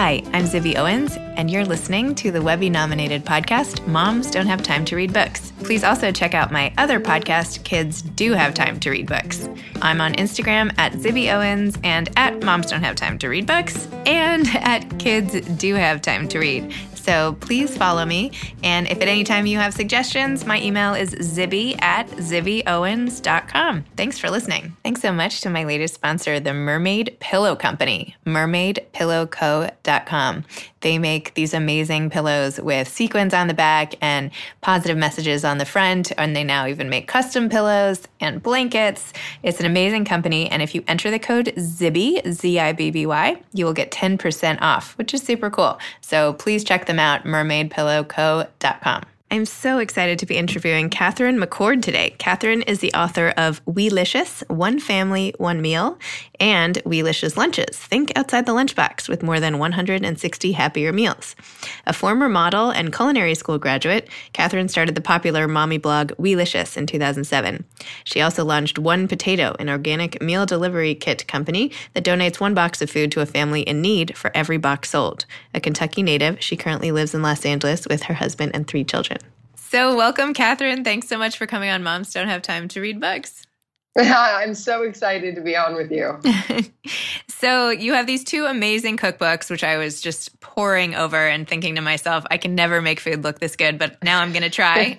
Hi, I'm Zibby Owens, and you're listening to the Webby nominated podcast, Moms Don't Have Time to Read Books. Please also check out my other podcast, Kids Do Have Time to Read Books. I'm on Instagram at Zibby Owens and at Moms Don't Have Time to Read Books and at Kids Do Have Time to Read. So please follow me. And if at any time you have suggestions, my email is zibby at zibbyowens.com. Thanks for listening. Thanks so much to my latest sponsor, the Mermaid Pillow Company, mermaidpillowco.com. They make these amazing pillows with sequins on the back and positive messages on the front. And they now even make custom pillows and blankets. It's an amazing company. And if you enter the code ZIBBY, Z I B B Y, you will get 10% off, which is super cool. So please check them out, mermaidpillowco.com. I'm so excited to be interviewing Catherine McCord today. Catherine is the author of Weelicious, One Family, One Meal, and Weelicious Lunches. Think outside the lunchbox with more than 160 happier meals. A former model and culinary school graduate, Catherine started the popular mommy blog Weelicious in 2007. She also launched One Potato, an organic meal delivery kit company that donates one box of food to a family in need for every box sold. A Kentucky native, she currently lives in Los Angeles with her husband and three children. So, welcome, Catherine. Thanks so much for coming on Moms Don't Have Time to Read Books. I'm so excited to be on with you. so, you have these two amazing cookbooks, which I was just poring over and thinking to myself, I can never make food look this good, but now I'm going to try.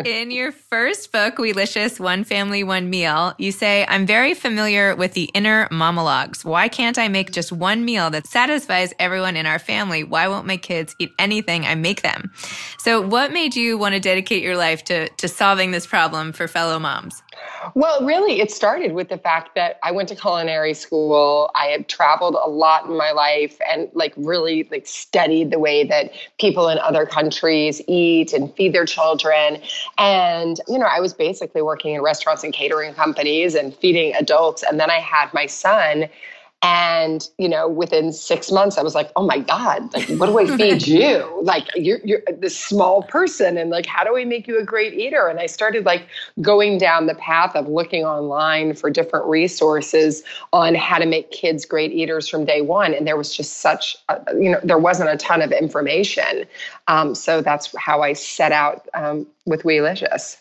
In your first book, Weelicious One Family, One Meal, you say, I'm very familiar with the inner monologues. Why can't I make just one meal that satisfies everyone in our family? Why won't my kids eat anything I make them? So, what made you want to dedicate your life to, to solving this problem for fellow moms? Well, really, it started with the fact that I went to culinary school. I had traveled a lot in my life and like really like studied the way that people in other countries eat and feed their children. And, you know, I was basically working in restaurants and catering companies and feeding adults. And then I had my son and you know, within six months, I was like, "Oh my god! Like, what do I feed you? Like, you're you're this small person, and like, how do we make you a great eater?" And I started like going down the path of looking online for different resources on how to make kids great eaters from day one. And there was just such, a, you know, there wasn't a ton of information. Um, so that's how I set out um, with Weelicious.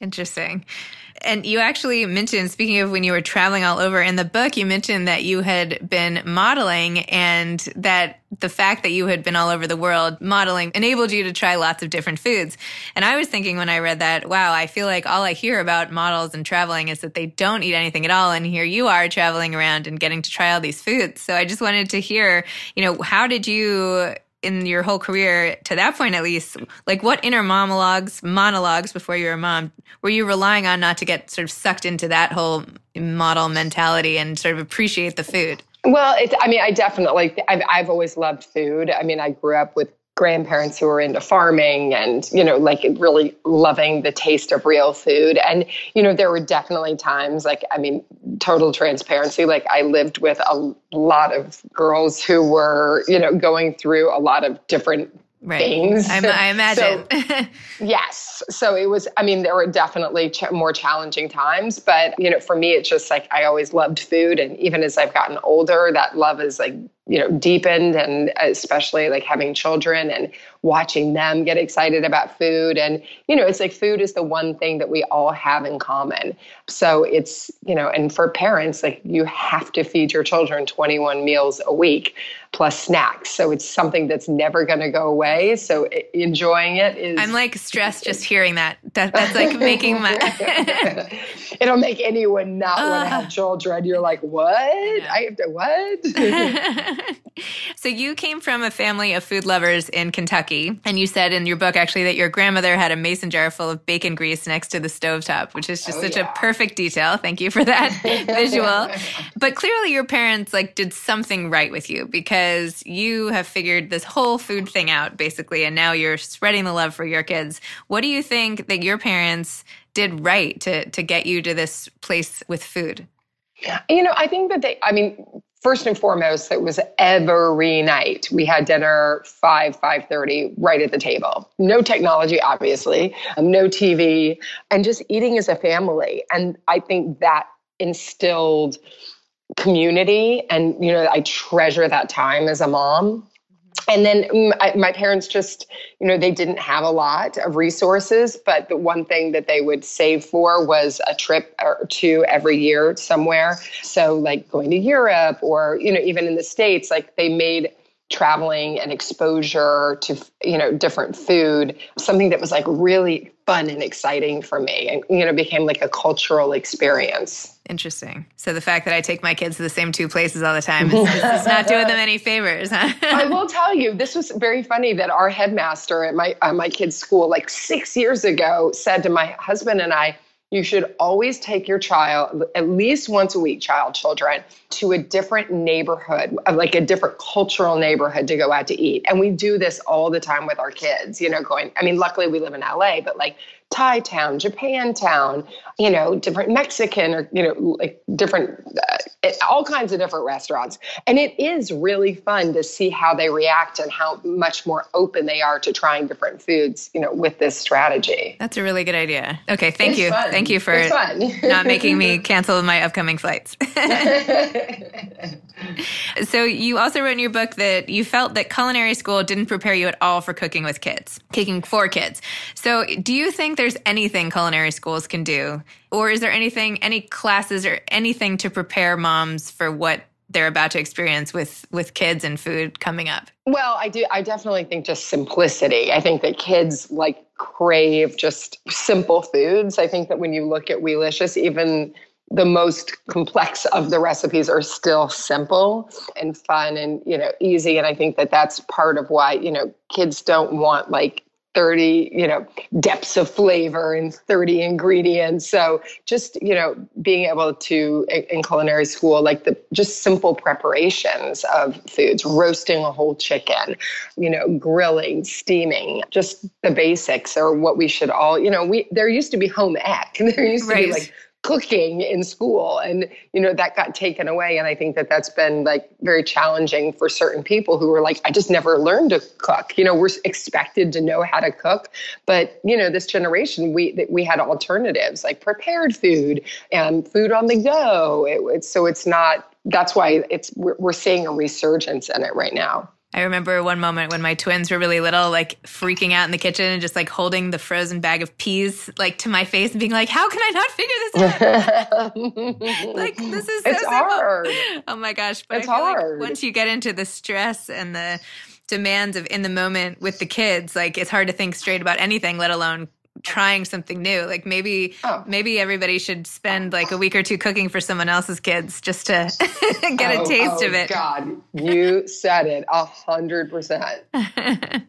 Interesting. And you actually mentioned, speaking of when you were traveling all over in the book, you mentioned that you had been modeling and that the fact that you had been all over the world modeling enabled you to try lots of different foods. And I was thinking when I read that, wow, I feel like all I hear about models and traveling is that they don't eat anything at all. And here you are traveling around and getting to try all these foods. So I just wanted to hear, you know, how did you in your whole career to that point at least like what inner monologues monologues before you were a mom were you relying on not to get sort of sucked into that whole model mentality and sort of appreciate the food? Well it's i mean i definitely i've, I've always loved food. I mean i grew up with grandparents who were into farming and you know like really loving the taste of real food. And you know there were definitely times like i mean total transparency like i lived with a lot of girls who were you know going through a lot of different right. things. I, I imagine. So, yes. So it was, I mean, there were definitely ch- more challenging times, but, you know, for me, it's just like I always loved food. And even as I've gotten older, that love is like you know deepened and especially like having children and watching them get excited about food. And you know it's like food is the one thing that we all have in common. So it's you know and for parents like you have to feed your children 21 meals a week plus snacks. So it's something that's never going to go away. So enjoying it is i'm like stressed just hearing that, that that's like making my it'll make anyone not uh, want to have children. You're like what? I have to what? So you came from a family of food lovers in Kentucky, and you said in your book actually that your grandmother had a mason jar full of bacon grease next to the stovetop, which is just oh, such yeah. a perfect detail. Thank you for that visual. But clearly your parents like did something right with you because you have figured this whole food thing out basically and now you're spreading the love for your kids. What do you think that your parents did right to to get you to this place with food? You know, I think that they, I mean, first and foremost, it was every night we had dinner five five thirty right at the table. No technology, obviously, um, no TV, and just eating as a family. And I think that instilled community, and you know, I treasure that time as a mom and then mm, my, my, parents just you know they didn't have a lot of resources but the one thing that they would save for was a trip or two every year somewhere. So like going to europe or you know even in the states like they made traveling and exposure to you know different food something that was like really fun and exciting for me and you know became like a cultural experience interesting so the fact that i take my kids to the same two places all the time is, is not doing them any favors huh? i will tell you this was very funny that our headmaster at my uh, my kids school like six years ago said to my husband and i you should always take your child at least once a week child children to a different neighborhood like a different cultural neighborhood to go out to eat. And we do this all the time with our kids you know going i mean luckily we live in la but like Thai town, Japan town, you know, different Mexican or, you know, like different, uh, all kinds of different restaurants. And it is really fun to see how they react and how much more open they are to trying different foods, you know, with this strategy. That's a really good idea. Okay. Thank it's you. Fun. Thank you for not making me cancel my upcoming flights. so you also wrote in your book that you felt that culinary school didn't prepare you at all for cooking with kids, cooking for kids. So do you think there's anything culinary schools can do? Or is there anything, any classes or anything to prepare moms for what they're about to experience with with kids and food coming up? Well, I do I definitely think just simplicity. I think that kids like crave just simple foods. I think that when you look at Weelicious, even the most complex of the recipes are still simple and fun and you know easy and i think that that's part of why you know kids don't want like 30 you know depths of flavor and 30 ingredients so just you know being able to in culinary school like the just simple preparations of foods roasting a whole chicken you know grilling steaming just the basics are what we should all you know we there used to be home ec there used to right. be like cooking in school. And you know that got taken away. And i think that that's been like very challenging for certain people who were like i just never learned to cook. You know we're expected to know how to cook. But you know this generation we we had alternatives like prepared food and food on the go. It, it's, so it's not that's why it's we're, we're seeing a resurgence in it right now I remember one moment when my twins were really little, like freaking out in the kitchen and just like holding the frozen bag of peas like to my face and being like, "How can I not figure this out?" like this is so it's simple. hard. Oh my gosh! But it's hard. Like once you get into the stress and the demands of in the moment with the kids, like it's hard to think straight about anything, let alone trying something new. Like maybe oh. maybe everybody should spend like a week or two cooking for someone else's kids just to get oh, a taste oh, of it. God, you said it a hundred percent.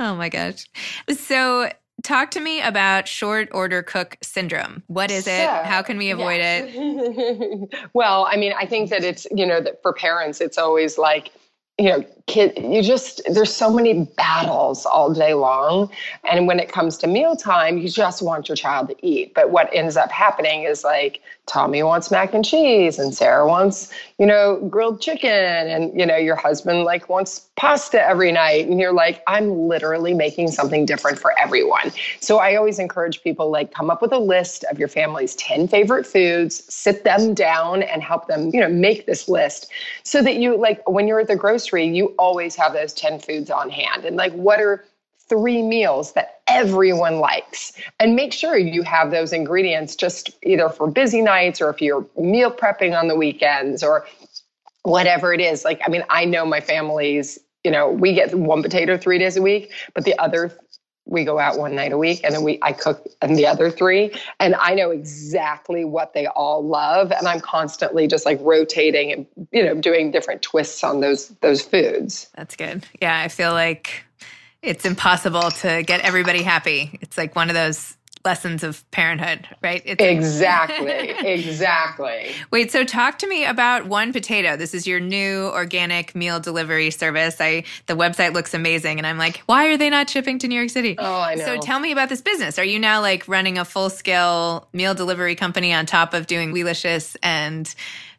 Oh my gosh. So talk to me about short order cook syndrome. What is it? How can we avoid yes. it? well, I mean, I think that it's, you know, that for parents, it's always like, you know, kid, you just, there's so many battles all day long. And when it comes to mealtime, you just want your child to eat. But what ends up happening is like Tommy wants mac and cheese and Sarah wants, you know, grilled chicken. And, you know, your husband like wants pasta every night. And you're like, I'm literally making something different for everyone. So I always encourage people like come up with a list of your family's 10 favorite foods, sit them down and help them, you know, make this list so that you like when you're at the grocery, you always have those 10 foods on hand. And like, what are three meals that everyone likes? And make sure you have those ingredients just either for busy nights or if you're meal prepping on the weekends or whatever it is. Like, I mean, I know my family's, you know, we get one potato three days a week, but the other we go out one night a week and then we I cook and the other three and I know exactly what they all love and I'm constantly just like rotating and you know doing different twists on those those foods. That's good. Yeah, I feel like it's impossible to get everybody happy. It's like one of those lessons of parenthood, right? It's exactly, exactly. Wait, so talk to me about One Potato. This is your new organic meal delivery service. I the website looks amazing, and I'm like, why are they not shipping to New York City? Oh, I know. So tell me about this business. Are you now like running a full scale meal delivery company on top of doing Weelicious and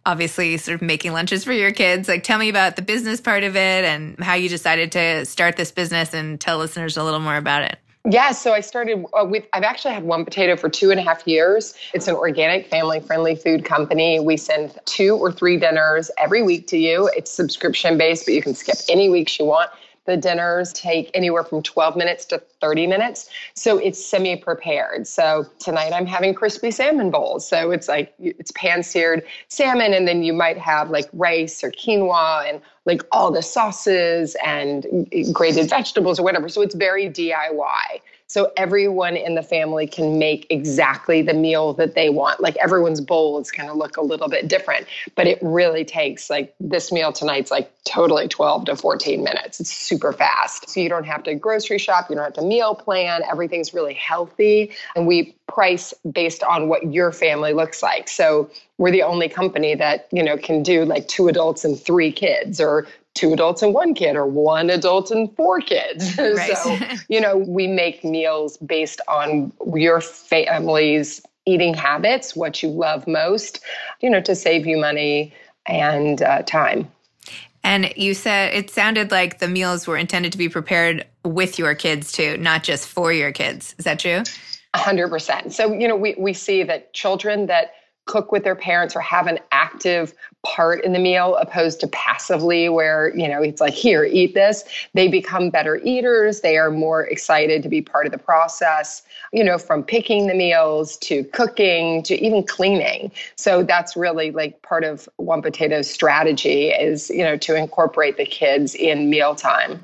obviously sort of making lunches for your kids. Like, tell me about the business part of it and how you decided to start this business and tell listeners a little more about it. Yeah, so I started uh, with, I've actually had One Potato for two and a half years. It's an organic, family friendly food company. We send two or three dinners every week to you. It's subscription based, but you can skip any weeks you want. The dinners take anywhere from 12 minutes to 30 minutes. So it's semi prepared. So tonight I'm having crispy salmon bowls. So it's like it's pan seared salmon, and then you might have like rice or quinoa and like all the sauces and grated vegetables or whatever. So it's very DIY. So everyone in the family can make exactly the meal that they want. Like everyone's bowl is going to look a little bit different, but it really takes like this meal tonight's like totally 12 to 14 minutes. It's super fast. So you don't have to grocery shop, you don't have to meal plan. Everything's really healthy. And we price based on what your family looks like. So we're the only company that, you know, can do like two adults and three kids or two adults and one kid or one adult and four kids. Right. so, you know, we make meals based on your family's eating habits, what you love most, you know, to save you money and uh, time. And you said it sounded like the meals were intended to be prepared with your kids too, not just for your kids. Is that true? 100%. So, you know, we, we see that children that cook with their parents or have an active part in the meal opposed to passively where you know it's like here eat this. They become better eaters. They are more excited to be part of the process you know from picking the meals to cooking to even cleaning. So that's really like part of one potato's strategy is you know to incorporate the kids in mealtime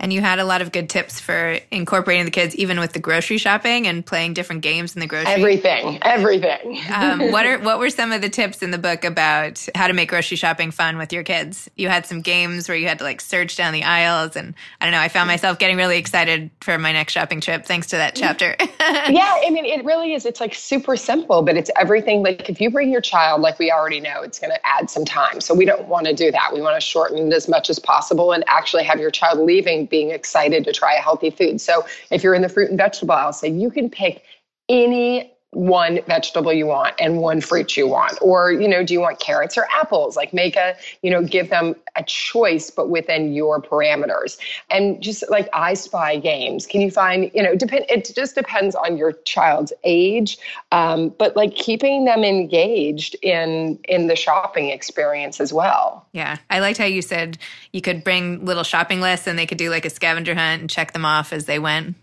And you had a lot of good tips for incorporating the kids, even with the grocery shopping and playing different games in the grocery. Everything, everything. um, what are what were some of the tips in the book about how to make grocery shopping fun with your kids? You had some games where you had to like search down the aisles, and I don't know. I found myself getting really excited for my next shopping trip thanks to that chapter. yeah, I mean, it really is. It's like super simple, but it's everything. Like if you bring your child, like we already know, it's going to add some time. So we don't want to do that. We want to shorten it as much as possible and actually have your child leaving being excited to try a healthy food. So if you're in the fruit and vegetable aisle, say you can pick any one vegetable you want and one fruit you want. Or you know do you want carrots or apples? Like make a you know give them a choice but within your parameters. And just like i spy games. Can you find you know depend it just depends on your child's age um, but like keeping them engaged in in the shopping experience as well. Yeah. I liked how you said you could bring little shopping lists and they could do like a scavenger hunt and check them off as they went.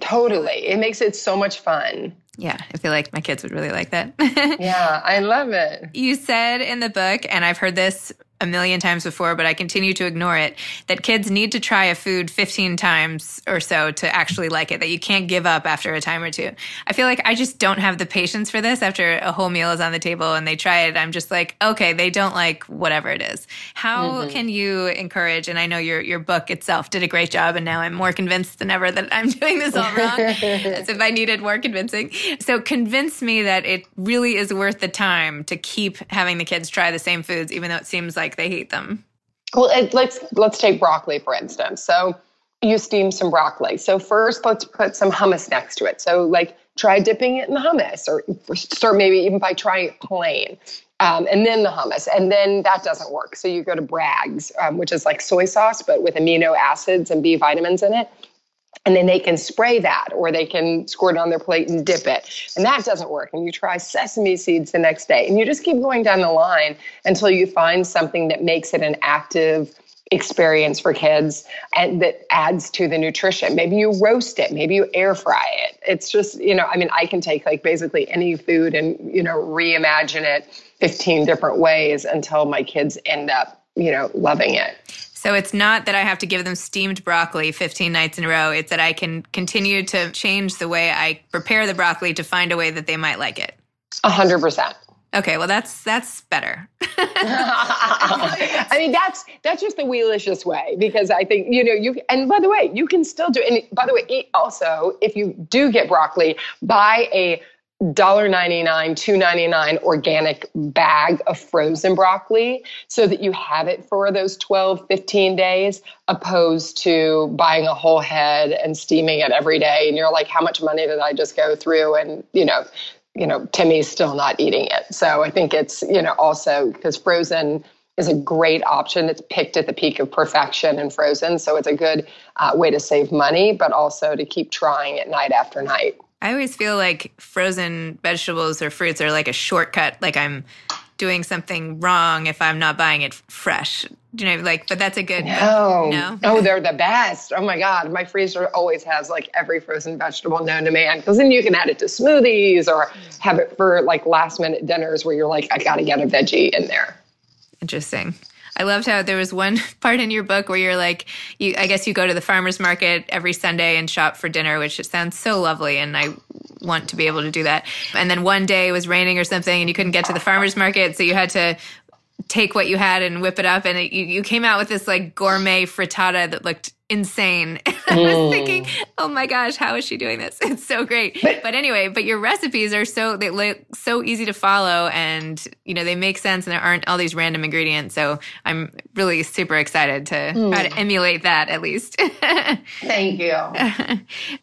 Totally. It makes it so much fun yeah, I feel like my kids would really like that. yeah, I love it. You said in the book, and I've heard this a million times before, but I continue to ignore it, that kids need to try a food 15 times or so to actually like it, that you can't give up after a time or two. I feel like I just don't have the patience for this after a whole meal is on the table and they try it. I'm just like, okay, they don't like whatever it is. How mm-hmm. can you encourage? And I know your, your book itself did a great job, and now I'm more convinced than ever that I'm doing this all wrong, as if I needed more convincing. So convince me that it really is worth the time to keep having the kids try the same foods, even though it seems like like they hate them? Well, it, let's let's take broccoli for instance. So you steam some broccoli. So first, let's put some hummus next to it. So like try dipping it in the hummus, or start maybe even by trying it plain. Um, and then the hummus, and then that doesn't work. So you go to Bragg's, um, which is like soy sauce, but with amino acids and B vitamins in it and then they can spray that or they can squirt it on their plate and dip it. And that doesn't work. And you try sesame seeds the next day. And you just keep going down the line until you find something that makes it an active experience for kids and that adds to the nutrition. Maybe you roast it. Maybe you air fry it. It's just you know i mean i can take like basically any food and you know reimagine it 15 different ways until my kids end up you know loving it so it's not that I have to give them steamed broccoli 15 nights in a row. It's that I can continue to change the way I prepare the broccoli to find a way that they might like it. A hundred percent. Okay, well that's that's better. I mean that's that's just the Weelicious way because I think you know you and by the way you can still do and by the way also if you do get broccoli buy a $1.99, $2.99 organic bag of frozen broccoli so that you have it for those 12, 15 days, opposed to buying a whole head and steaming it every day. And you're like, how much money did I just go through? And, you know, you know, Timmy's still not eating it. So I think it's, you know, also because frozen is a great option. It's picked at the peak of perfection and frozen. So it's a good uh, way to save money, but also to keep trying it night after night. I always feel like frozen vegetables or fruits are like a shortcut. Like I'm doing something wrong if I'm not buying it fresh. You know, like, but that's a good. No, no. Oh, they're the best. Oh my God, my freezer always has like every frozen vegetable known to man because then you can add it to smoothies or have it for like last minute dinners where you're like, I got to get a veggie in there. Interesting. I loved how there was one part in your book where you're like, you, I guess you go to the farmer's market every Sunday and shop for dinner, which sounds so lovely. And I want to be able to do that. And then one day it was raining or something and you couldn't get to the farmer's market. So you had to take what you had and whip it up. And it, you, you came out with this like gourmet frittata that looked insane. I was thinking, oh my gosh, how is she doing this? It's so great. But anyway, but your recipes are so they look so easy to follow and you know they make sense and there aren't all these random ingredients. So I'm really super excited to mm. try to emulate that at least. Thank you.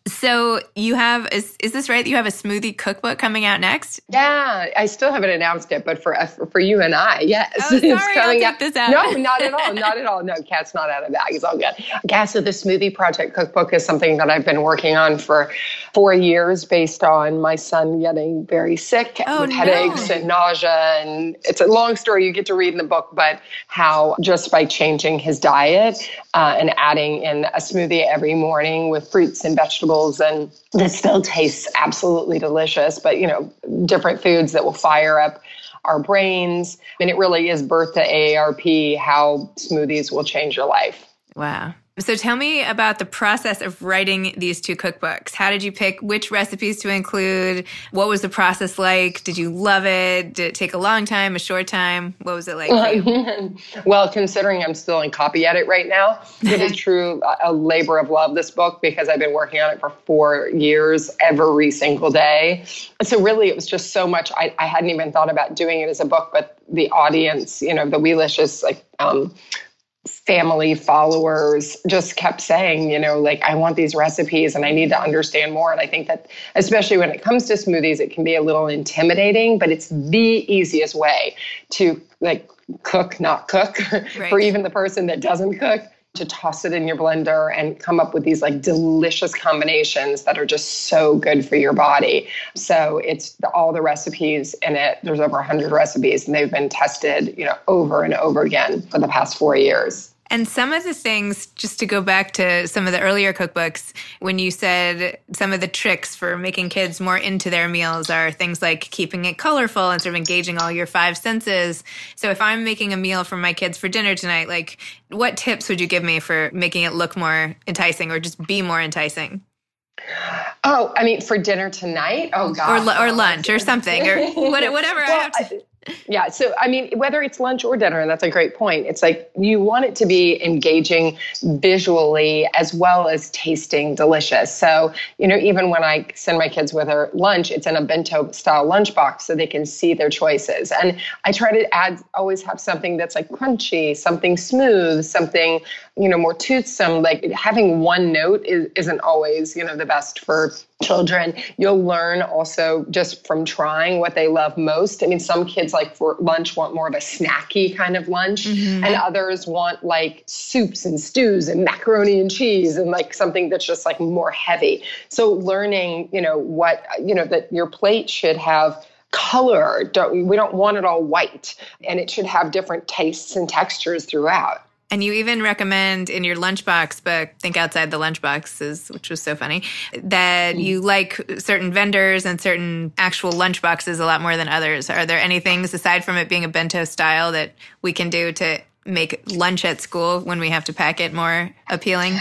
so you have is, is this right? You have a smoothie cookbook coming out next? Yeah, I still haven't announced it, but for for you and I, yes, oh, sorry, it's coming I'll out. This out. No, not at all. Not at all. No, cat's not out of the bag. It's all good. Gas of the Smoothie Project cookbook is something that I've been working on for four years based on my son getting very sick oh, with headaches no. and nausea. And it's a long story you get to read in the book, but how just by changing his diet uh, and adding in a smoothie every morning with fruits and vegetables and that still tastes absolutely delicious, but you know, different foods that will fire up our brains. And it really is birth to AARP how smoothies will change your life. Wow. So tell me about the process of writing these two cookbooks. How did you pick which recipes to include? What was the process like? Did you love it? Did it take a long time, a short time? What was it like? well, considering I'm still in copy edit right now, it is true a labor of love this book because I've been working on it for four years every single day. So really it was just so much I, I hadn't even thought about doing it as a book, but the audience, you know, the Weelicious like um, family followers just kept saying, you know, like, I want these recipes and I need to understand more. And I think that, especially when it comes to smoothies, it can be a little intimidating, but it's the easiest way to like cook, not cook right. for even the person that doesn't cook to toss it in your blender and come up with these like delicious combinations that are just so good for your body. So it's the, all the recipes in it. There's over 100 recipes and they've been tested, you know, over and over again for the past 4 years. And some of the things, just to go back to some of the earlier cookbooks, when you said some of the tricks for making kids more into their meals are things like keeping it colorful and sort of engaging all your five senses. So if I'm making a meal for my kids for dinner tonight, like what tips would you give me for making it look more enticing or just be more enticing? Oh, I mean, for dinner tonight? Oh, God. Or, or lunch or something or whatever well, I have to. Yeah. So, I mean, whether it's lunch or dinner, and that's a great point, it's like you want it to be engaging visually as well as tasting delicious. So, you know, even when I send my kids with their lunch, it's in a bento style lunchbox so they can see their choices. And I try to add, always have something that's like crunchy, something smooth, something, you know, more toothsome. Like having one note is, isn't always, you know, the best for children. You'll learn also just from trying what they love most. I mean, some kids like for lunch want more of a snacky kind of lunch, mm-hmm. and others want like soups and stews and macaroni and cheese and like something that's just like more heavy. So learning, you know, what, you know, that your plate should have color. Don't, we don't want it all white and it should have different tastes and textures throughout. And you even recommend in your lunchbox book, Think Outside the Lunchbox, is, which was so funny, that mm. you like certain vendors and certain actual lunchboxes a lot more than others. Are there any things aside from it being a bento style that we can do to make lunch at school when we have to pack it more appealing?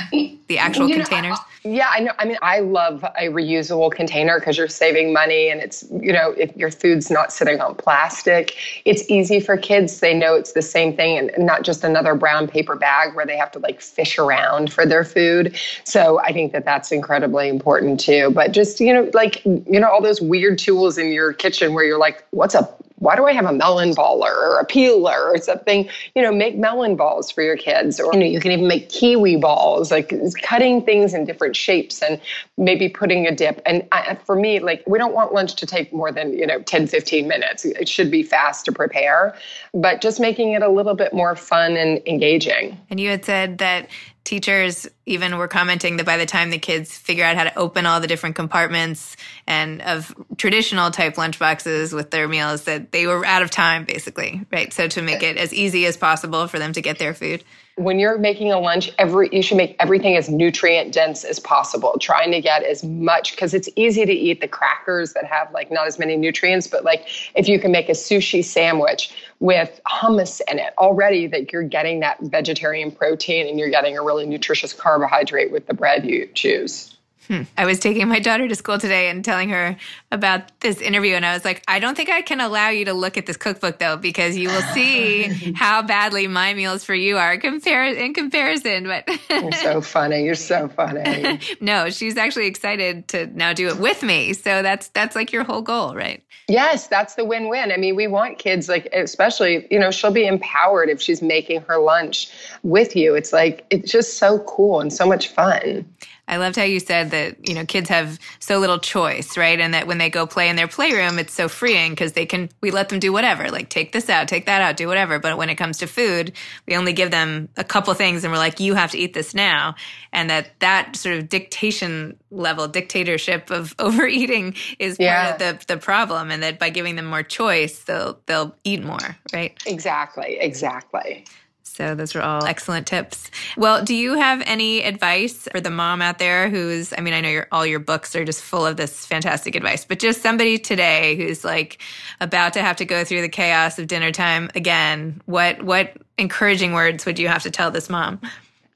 The actual you containers? Know, yeah, I know. I mean, I love a reusable container because you're saving money and it's, you know, if your food's not sitting on plastic, it's easy for kids. They know it's the same thing and not just another brown paper bag where they have to like fish around for their food. So I think that that's incredibly important too. But just, you know, like, you know, all those weird tools in your kitchen where you're like, what's a why do I have a melon baller or a peeler or something? You know, make melon balls for your kids, or you know, you can even make kiwi balls, like cutting things in different shapes and maybe putting a dip. And I, for me, like we don't want lunch to take more than you know 10, 15 minutes. It should be fast to prepare, but just making it a little bit more fun and engaging. And you had said that teachers even were commenting that by the time the kids figure out how to open all the different compartments and of traditional type lunchboxes with their meals that they were out of time basically right? So to make it as easy as possible for them to get their food when you're making a lunch every you should make everything as nutrient dense as possible. Trying to get as much because it's easy to eat the crackers that have like not as many nutrients but like if you can make a sushi sandwich with hummus in it already that you're getting that vegetarian protein and you're getting a really nutritious carbohydrate with the bread you choose Hmm. I was taking my daughter to school today and telling her about this interview, and I was like, I don't think I can allow you to look at this cookbook though, because you will see how badly my meals for you are compar- in comparison. But you're so funny. You're so funny. no, she's actually excited to now do it with me. So that's that's like your whole goal, right? Yes, that's the win-win. I mean, we want kids like, especially you know, she'll be empowered if she's making her lunch with you. It's like it's just so cool and so much fun. I loved how you said that, you know, kids have so little choice, right? And that when they go play in their playroom, it's so freeing because they can, we let them do whatever, like take this out, take that out, do whatever. But when it comes to food, we only give them a couple things and we're like, you have to eat this now. And that that sort of dictation level, dictatorship of overeating is Yeah. part of the, the problem. And that by giving them more choice, they'll, they'll eat more, right? Exactly. Exactly. So those were all excellent tips. Well, do you have any advice for the mom out there who's I mean, I know your all your books are just full of this fantastic advice, but just somebody today who's like about to have to go through the chaos of dinner time again. What what encouraging words would you have to tell this mom?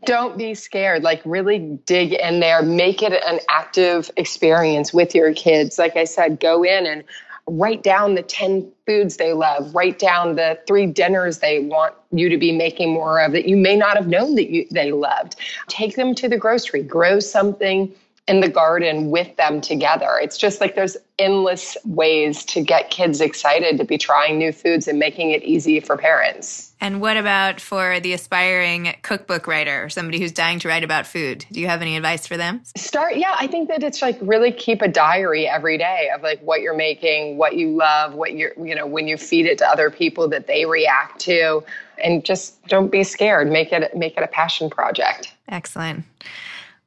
don't be scared like really dig in there make it an active experience with your kids like i said go in and write down the 10 foods they love write down the three dinners they want you to be making more of that you may not have known that you they loved. Take them to the grocery. Grow something in the garden with them together. It's just like there's endless ways to get kids excited to be trying new foods and making it easy for parents And what about for the aspiring cookbook writer or somebody who's dying to write about food? Do you have any advice for them? start yeah i think that it's like really keep a diary every day of like what you're making what you love what you're you know when you feed it to other people that they react to and just don't be scared make it make it a passion project Excellent.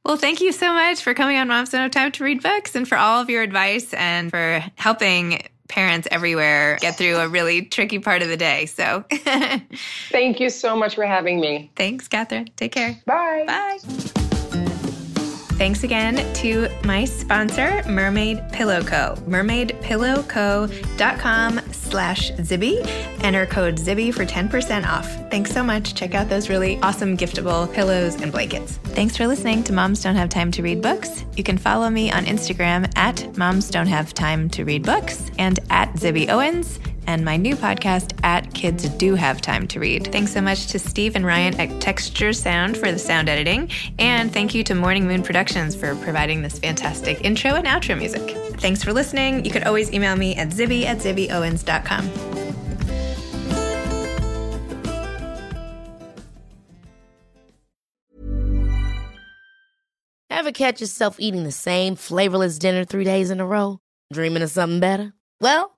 Well, thank you so much for coming on Moms Don't Have Time to Read Books and for all of your advice and for helping parents everywhere get through a really tricky part of the day. So thank you so much for having me thanks, Catherine. Take care. bye Bye. Thanks again to my sponsor, Mermaid Pillow Co. Mermaidpillowco.com slash Zibby. Enter code Zibby for 10% off. Thanks so much. Check out those really awesome giftable pillows and blankets. Thanks for listening to Moms Don't Have Time to Read Books. You can follow me on Instagram at Moms Don't Have Time to Read Books and at Zibby Owens and my new podcast at Kids Do Have Time to Read. Thanks so much to Steve and Ryan at Texture Sound for the sound editing, and thank you to Morning Moon Productions for providing this fantastic intro and outro music. Thanks for listening. You could always email me at zibby at zibbyowens.com. Ever catch yourself eating the same flavorless dinner three days in a row? Dreaming of something better? Well,